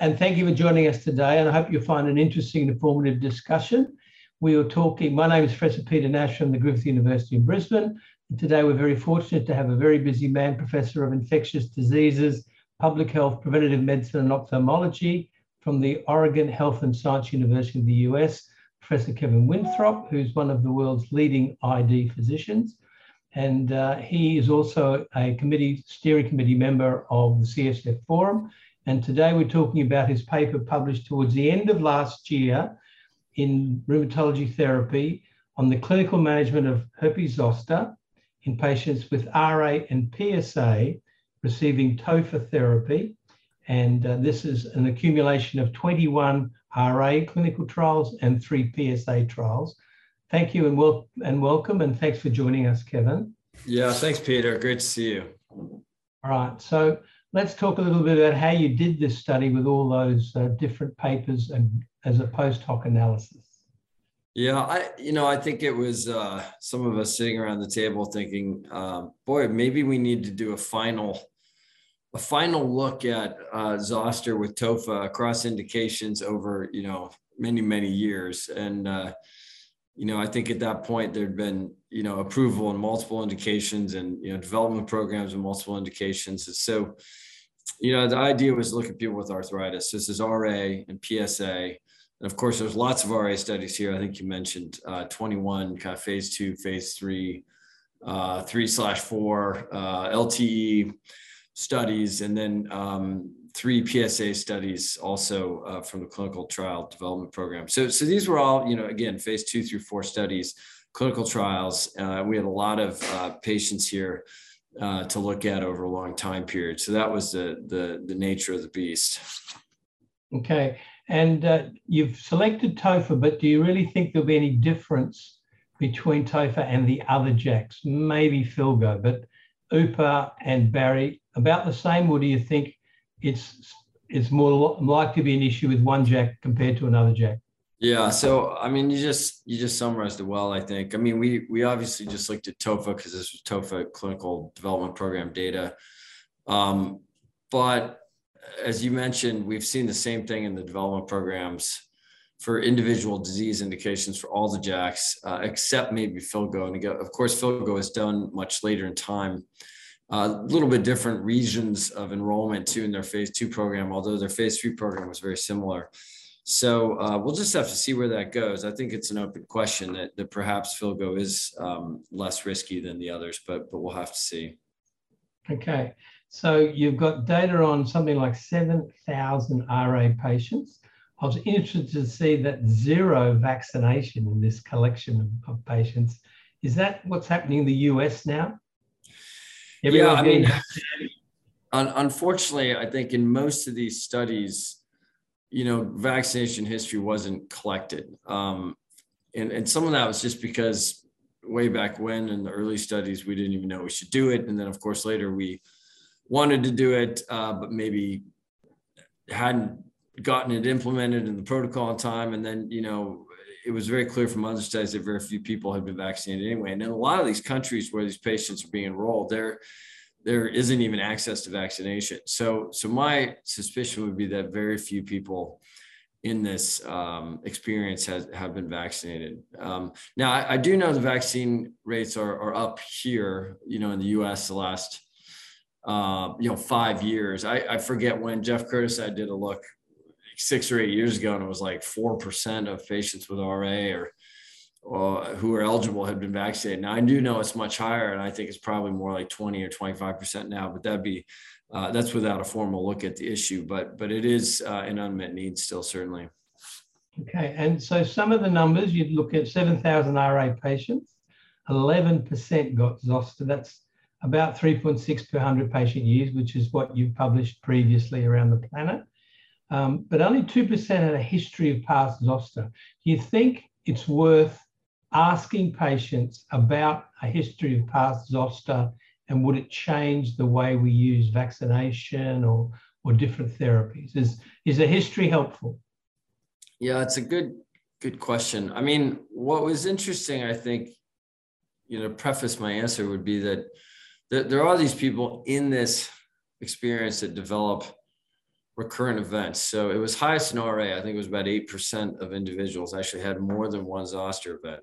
and thank you for joining us today. And I hope you'll find an interesting and informative discussion. We are talking, my name is Professor Peter Nash from the Griffith University in Brisbane. And today we're very fortunate to have a very busy man, Professor of Infectious Diseases, Public Health, Preventative Medicine and Ophthalmology from the Oregon Health and Science University of the US, Professor Kevin Winthrop, who's one of the world's leading ID physicians. And uh, he is also a committee, steering committee member of the CSF Forum. And today we're talking about his paper published towards the end of last year in Rheumatology Therapy on the clinical management of herpes zoster in patients with RA and PSA receiving TOFA therapy. And uh, this is an accumulation of 21 RA clinical trials and three PSA trials. Thank you and, wel- and welcome, and thanks for joining us, Kevin. Yeah, thanks, Peter. Great to see you. All right, so let's talk a little bit about how you did this study with all those uh, different papers and as a post hoc analysis. Yeah, I you know I think it was uh, some of us sitting around the table thinking, uh, boy, maybe we need to do a final a final look at uh, zoster with tofa across indications over you know many many years and uh, you know, I think at that point there'd been, you know, approval in multiple indications and, you know, development programs in multiple indications. And so, you know, the idea was to look at people with arthritis. This is RA and PSA. And of course, there's lots of RA studies here. I think you mentioned uh, 21 kind of phase two, phase three, uh, three slash four, uh, LTE studies, and then um, three PSA studies also uh, from the clinical trial development program. So, so these were all, you know, again, phase two through four studies, clinical trials. Uh, we had a lot of uh, patients here uh, to look at over a long time period. So that was the the, the nature of the beast. Okay, and uh, you've selected TOFA, but do you really think there'll be any difference between TOFA and the other JAKs? Maybe Filgo, but UPA and Bari about the same, or do you think it's it's more likely to be an issue with one JAK compared to another JAK. Yeah, so I mean, you just you just summarized it well. I think. I mean, we we obviously just looked at TOFA because this was TOFA clinical development program data, um, but as you mentioned, we've seen the same thing in the development programs for individual disease indications for all the JAKs, uh, except maybe Filgo. And of course, Filgo is done much later in time a little bit different regions of enrollment too in their phase two program, although their phase three program was very similar. So uh, we'll just have to see where that goes. I think it's an open question that, that perhaps Filgo is um, less risky than the others, but but we'll have to see. Okay, so you've got data on something like seven thousand RA patients. I was interested to see that zero vaccination in this collection of, of patients. Is that what's happening in the US now? Yeah, I mean, unfortunately, I think in most of these studies, you know, vaccination history wasn't collected. Um, and, and some of that was just because way back when in the early studies, we didn't even know we should do it. And then, of course, later we wanted to do it, uh, but maybe hadn't gotten it implemented in the protocol in time. And then, you know, it was very clear from other studies that very few people had been vaccinated anyway. And in a lot of these countries where these patients are being enrolled, there there isn't even access to vaccination. So so my suspicion would be that very few people in this um, experience has have been vaccinated. Um, now I, I, do know the vaccine rates are, are up here, you know, in the U.S. the last uh, you know five years. I, I forget when Jeff Curtis I did a look six or eight years ago, and it was like four percent of patients with RA or, who are eligible had been vaccinated. Now I do know it's much higher, and I think it's probably more like twenty or twenty five percent now. But that'd be uh, that's without a formal look at the issue. But but it is uh, an unmet need still, certainly. Okay, and so some of the numbers you'd look at seven thousand RA patients, eleven percent got zoster. That's about 3.6 per 100 patient years, which is what you've published previously around the planet um, but only 2% had a history of past zoster. Do you think it's worth asking patients about a history of past zoster and would it change the way we use vaccination or, or different therapies? Is, is a history helpful? Yeah, it's a good good question. I mean, what was interesting, I think, you know, preface my answer would be that there, there are these people in this experience that develop recurrent events. So it was highest in RA. I think it was about 8% of individuals actually had more than one zoster event.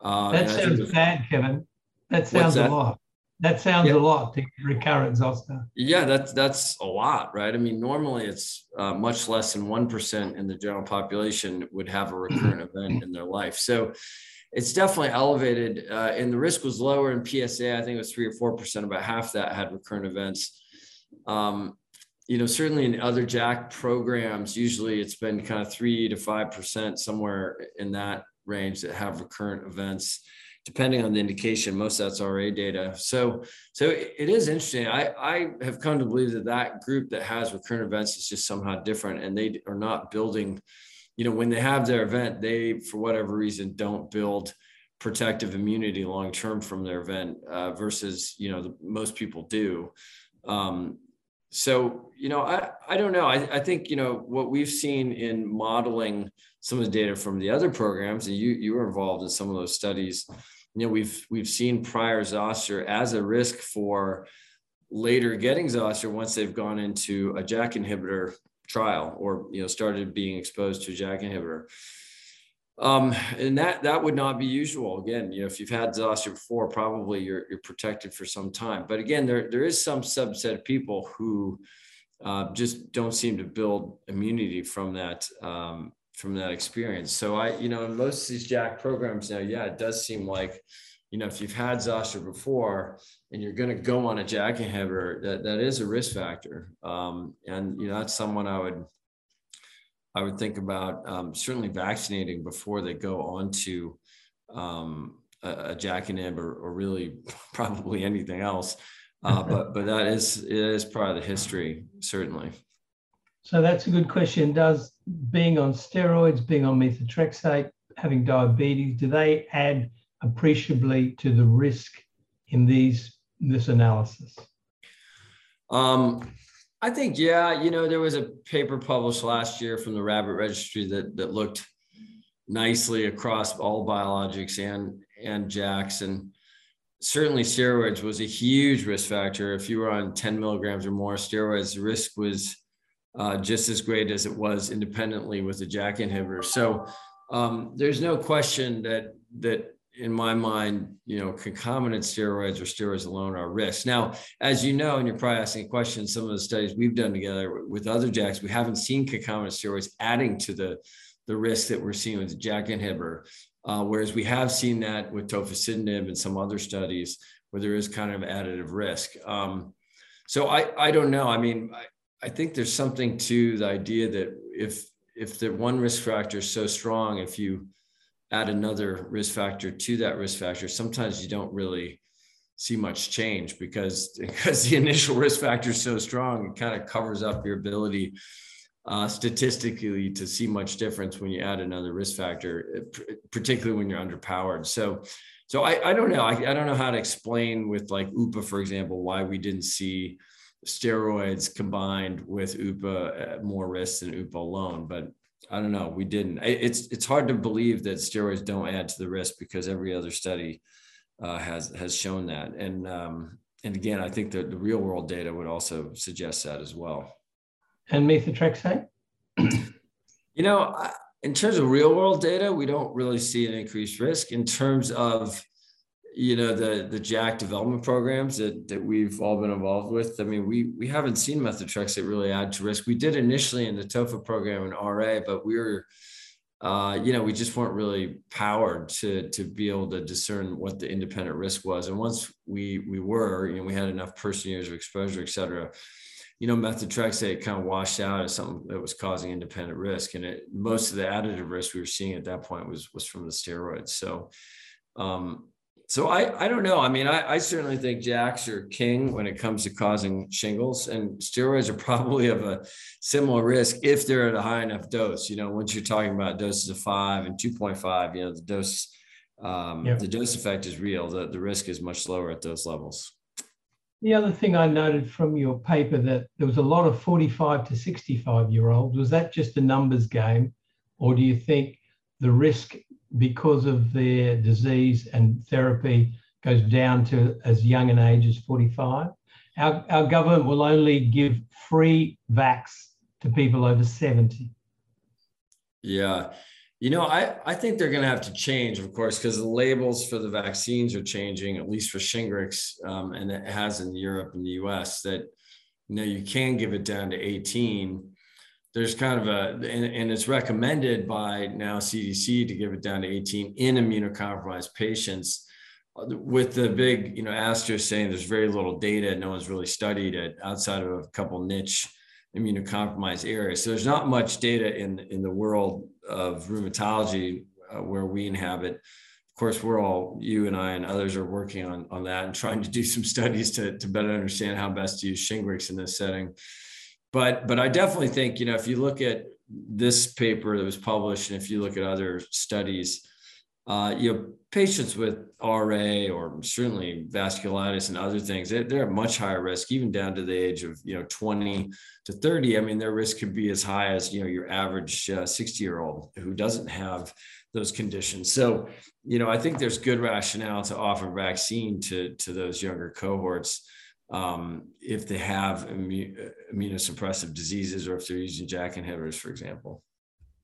Uh, that sounds bad, Kevin. That sounds that? a lot. That sounds yeah. a lot to recurrent zoster. Yeah, that's that's a lot, right? I mean, normally it's uh, much less than one percent in the general population would have a recurrent event in their life. So it's definitely elevated, uh, and the risk was lower in PSA. I think it was three or four percent. About half that had recurrent events. Um, you know, certainly in other JAK programs, usually it's been kind of three to five percent somewhere in that range that have recurrent events depending on the indication. Most of that's ra data. So so it is interesting. I i have come to believe that that group that has recurrent events is just somehow different and they are not building you know when they have their event they for whatever reason don't build protective immunity long term from their event uh, versus you know the, most people do. Um, so you know i i don't know I, I think you know what we've seen in modeling some of the data from the other programs and you you were involved in some of those studies you know we've we've seen prior zoster as a risk for later getting zoster once they've gone into a JAK inhibitor trial or you know started being exposed to a JAK inhibitor. Um, and that that would not be usual. Again, you know, if you've had zoster before, probably you're you're protected for some time. But again, there there is some subset of people who uh, just don't seem to build immunity from that um, from that experience. So I, you know, in most of these JAK programs now, yeah, it does seem like, you know, if you've had zoster before and you're going to go on a JAK inhibitor, that that is a risk factor. Um, and you know, that's someone I would I would think about um, certainly vaccinating before they go on to um, a, a inhibitor or, or really probably anything else. Uh, but but that is it is part of the history certainly. So that's a good question. Does being on steroids, being on methotrexate, having diabetes, do they add appreciably to the risk in these this analysis? Um, I think yeah. You know, there was a paper published last year from the Rabbit Registry that that looked nicely across all biologics and and JAKs and certainly steroids was a huge risk factor. If you were on 10 milligrams or more steroids, the risk was uh, just as great as it was independently with the JAK inhibitor. So um, there's no question that that in my mind, you know, concomitant steroids or steroids alone are risks. Now, as you know, and you're probably asking a question, some of the studies we've done together with other JAKs, we haven't seen concomitant steroids adding to the the risk that we're seeing with the JAK inhibitor. Uh, whereas we have seen that with tofacitinib and some other studies where there is kind of additive risk. Um, so I, I don't know. I mean, I think there's something to the idea that if if the one risk factor is so strong, if you add another risk factor to that risk factor, sometimes you don't really see much change because because the initial risk factor is so strong, it kind of covers up your ability uh, statistically to see much difference when you add another risk factor, particularly when you're underpowered. So, so I, I don't know. I, I don't know how to explain with like UPA, for example, why we didn't see steroids combined with UPA more risk than UPA alone. But I don't know, we didn't. It's it's hard to believe that steroids don't add to the risk because every other study uh, has has shown that. And um, and again, I think that the real world data would also suggest that as well. And methotrexate. you know, in terms of real world data, we don't really see an increased risk. In terms of you know the the JAK development programs that that we've all been involved with. I mean, we we haven't seen methotrexate really add to risk. We did initially in the TOFA program in RA, but we were, uh, you know, we just weren't really powered to to be able to discern what the independent risk was. And once we we were, you know, we had enough person years of exposure, et cetera. You know, methotrexate kind of washed out as something that was causing independent risk, and it, most of the additive risk we were seeing at that point was was from the steroids. So. Um, so I, I don't know. I mean, I, I certainly think JAKs are king when it comes to causing shingles, and steroids are probably of a similar risk if they're at a high enough dose. You know, once you're talking about doses of five and 2.5, you know, the dose, um, the dose effect is real. The, the risk is much lower at those levels. The other thing I noted from your paper that there was a lot of 45 to 65 year olds. Was that just a numbers game, or do you think the risk because of their disease and therapy goes down to as young an age as 45. Our, our government will only give free vax to people over 70. Yeah. You know, I, I think they're going to have to change, of course, because the labels for the vaccines are changing, at least for Shingrix, um, and it has in Europe and the US, that, you know, you can give it down to 18. There's kind of a, and, and it's recommended by now CDC to give it down to 18 in immunocompromised patients with the big, you know, asterisk saying there's very little data, no one's really studied it outside of a couple niche immunocompromised areas. So there's not much data in in the world of rheumatology uh, where we inhabit. Of course, we're all you and I and others are working on on that and trying to do some studies to to better understand how best to use Shingrix in this setting. But but I definitely think you know if you look at this paper that was published and if you look at other studies uh, you know, patients with RA or certainly vasculitis and other things, they're, they're at much higher risk, even down to the age of, you know, 20 to 30. I mean, their risk could be as high as, you know, your average 60 uh, year old who doesn't have those conditions. So, you know, I think there's good rationale to offer vaccine to, to those younger cohorts um, if they have immunosuppressive diseases or if they're using JAK inhibitors, for example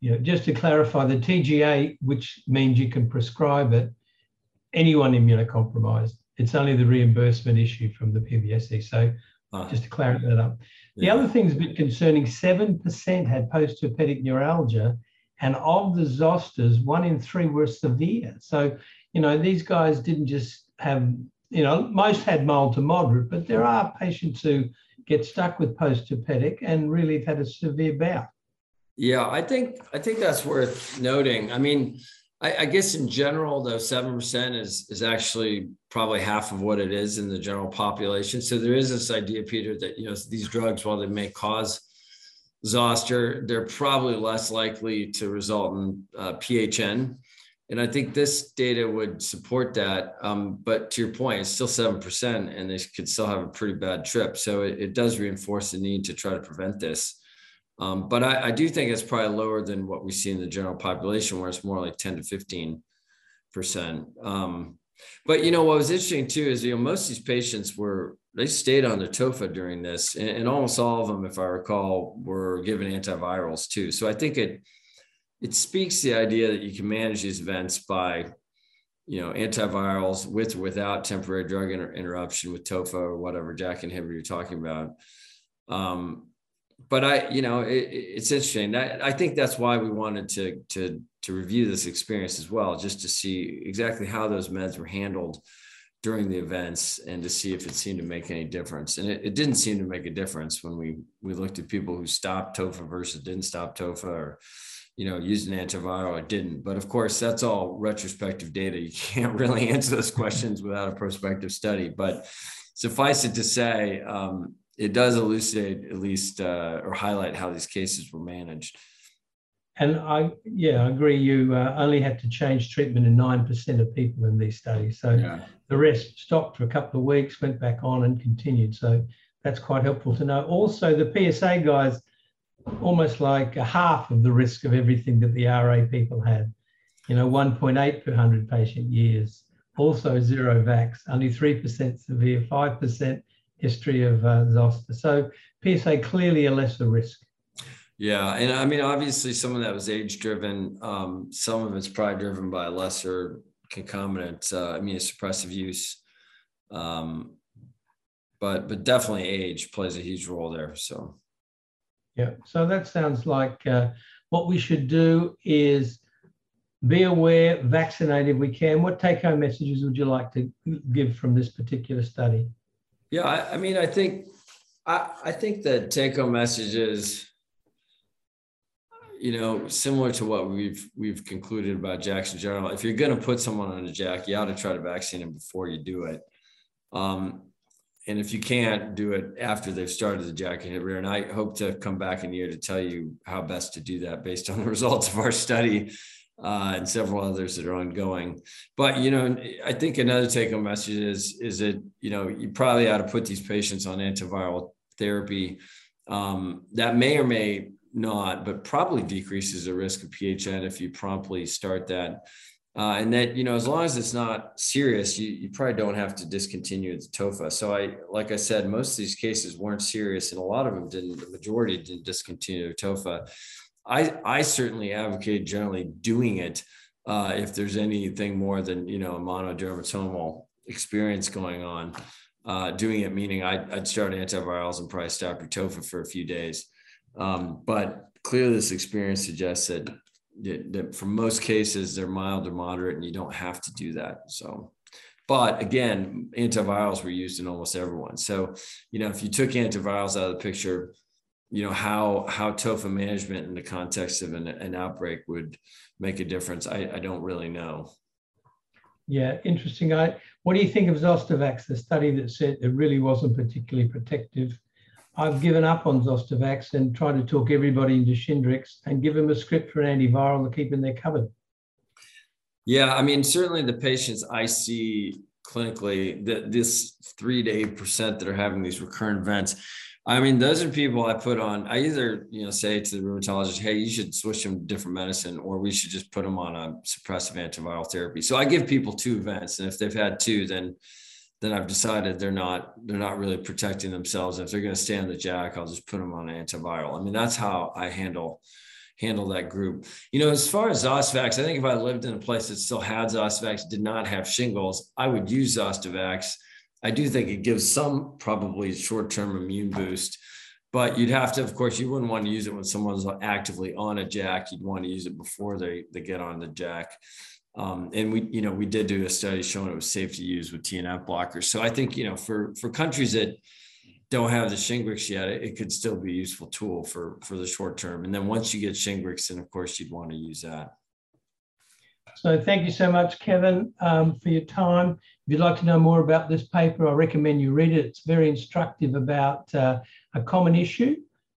Yeah, just to clarify, the TGA, which means you can prescribe it, anyone immunocompromised. It's only the reimbursement issue from the PBSE. So ah. just to clarify that up. The other thing is a bit concerning. 7% had post-herpetic neuralgia, and of the zosters, one in three were severe. So, you know, these guys didn't just have, you know, most had mild to moderate, but there are patients who get stuck with post-herpetic and really have had a severe bout. Yeah, I think I think that's worth noting. I mean, I, I guess in general, though, seven percent is is actually probably half of what it is in the general population. So there is this idea, Peter, that you know these drugs, while they may cause zoster, they're probably less likely to result in uh, PHN. And I think this data would support that. Um, but to your point, it's still 7%, and they could still have a pretty bad trip. So it, it does reinforce the need to try to prevent this. Um, but I, I, do think it's probably lower than what we see in the general population, where it's more like 10 to 15 percent. Um, but you know what was interesting too is you know most of these patients were they stayed on the tofa during this, and, and almost all of them, if I recall, were given antivirals too. So I think it it speaks the idea that you can manage these events by you know antivirals with or without temporary drug inter- interruption with tofa or whatever JAK inhibitor you're talking about. Um, but I, you know, it, it's interesting. I, I think that's why we wanted to to to review this experience as well, just to see exactly how those meds were handled during the events and to see if it seemed to make any difference. And it, it didn't seem to make a difference when we we looked at people who stopped tofa versus didn't stop tofa or you know used an antiviral or didn't. But of course, that's all retrospective data. You can't really answer those questions without a prospective study. But suffice it to say, um, it does elucidate at least uh, or highlight how these cases were managed. And I, yeah, I agree. You uh, only had to change treatment in 9% of people in these studies. So yeah. the rest stopped for a couple of weeks, went back on and continued. So that's quite helpful to know. Also, the PSA guys, almost like a half of the risk of everything that the RA people had. You know, 1.8 per 100 patient years. Also zero vax, only 3% severe, 5% history of uh, zoster. So PSA clearly a lesser risk. Yeah, and I mean, obviously, some of that was age driven. Um, some of it's probably driven by lesser concomitant uh, immunosuppressive use, um, but but definitely age plays a huge role there. So, yeah. So that sounds like uh, what we should do is be aware, vaccinate if we can. What take home messages would you like to give from this particular study? Yeah, I, I mean, I think I, I think the take home message is, you know, similar to what we've we've concluded about JAKs in general. If you're going to put someone on a JAK, you ought to try to vaccinate them before you do it. Um, and if you can't do it after they've started the JAK rear, and I hope to come back in a year to tell you how best to do that based on the results of our study uh, and several others that are ongoing. But you know, I think another take-home message is is that you know you probably ought to put these patients on antiviral therapy um, that may or may not, but probably decreases the risk of PHN if you promptly start that Uh, and that you know as long as it's not serious you, you probably don't have to discontinue the tofa so i like i said most of these cases weren't serious and a lot of them didn't the majority didn't discontinue their tofa i i certainly advocate generally doing it uh, if there's anything more than you know a monodermatomal experience going on. Uh, doing it meaning I'd, I'd, start antivirals and probably stop your tofa for a few days. Um, but clearly this experience suggests that for most cases they're mild or moderate and you don't have to do that so. But again antivirals were used in almost everyone. So you know if you took antivirals out of the picture you know how how tofa management in the context of an, an outbreak would make a difference I, I don't really know. Yeah interesting. I what do you think of Zostavax the study that said it really wasn't particularly protective I've given up on Zostavax and tried to talk everybody into Shingrix and give them a script for an antiviral to keep in their cupboard. Yeah, I mean, certainly the patients I see clinically, that this three to eight percent that are having these recurrent events. I mean, those are people I put on. I either, you know, say to the rheumatologist, "Hey, you should switch them to different medicine," or we should just put them on a suppressive antiviral therapy. So I give people two events, and if they've had two, then then I've decided they're not they're not really protecting themselves. If they're going to stay on the JAK, I'll just put them on an antiviral. I mean, that's how I handle handle that group. You know, as far as Zostavax, I think if I lived in a place that still had Zostavax, did not have shingles, I would use Zostavax. I do think it gives some probably short-term immune boost, but you'd have to, of course, you wouldn't want to use it when someone's actively on a jack. You'd want to use it before they they get on the JAK. Um, and we, you know, we did do a study showing it was safe to use with TNF blockers. So I think, you know, for for countries that don't have the Shingrix yet, it, it could still be a useful tool for for the short term. And then once you get Shingrix, then of course you'd want to use that. So thank you so much, Kevin, um, for your time. If you'd like to know more about this paper, I recommend you read it. It's very instructive about uh, a common issue,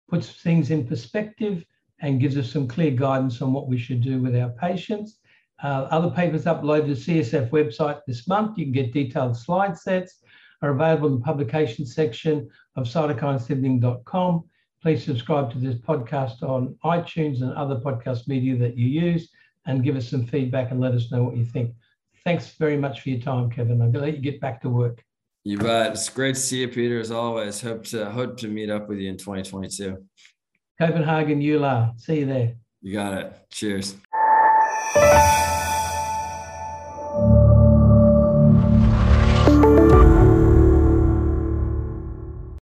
puts things in perspective, and gives us some clear guidance on what we should do with our patients. Uh, other papers uploaded to the CSF website this month. You can get detailed slide sets are available in the publication section of cytokinesignaling.com. Please subscribe to this podcast on iTunes and other podcast media that you use and give us some feedback and let us know what you think. Thanks very much for your time, Kevin. I'm going to let you get back to work. You bet. It's great to see you, Peter, as always. Hope to hope to meet up with you in 2022. Copenhagen, EULAR. See you there. You got it. Cheers. Música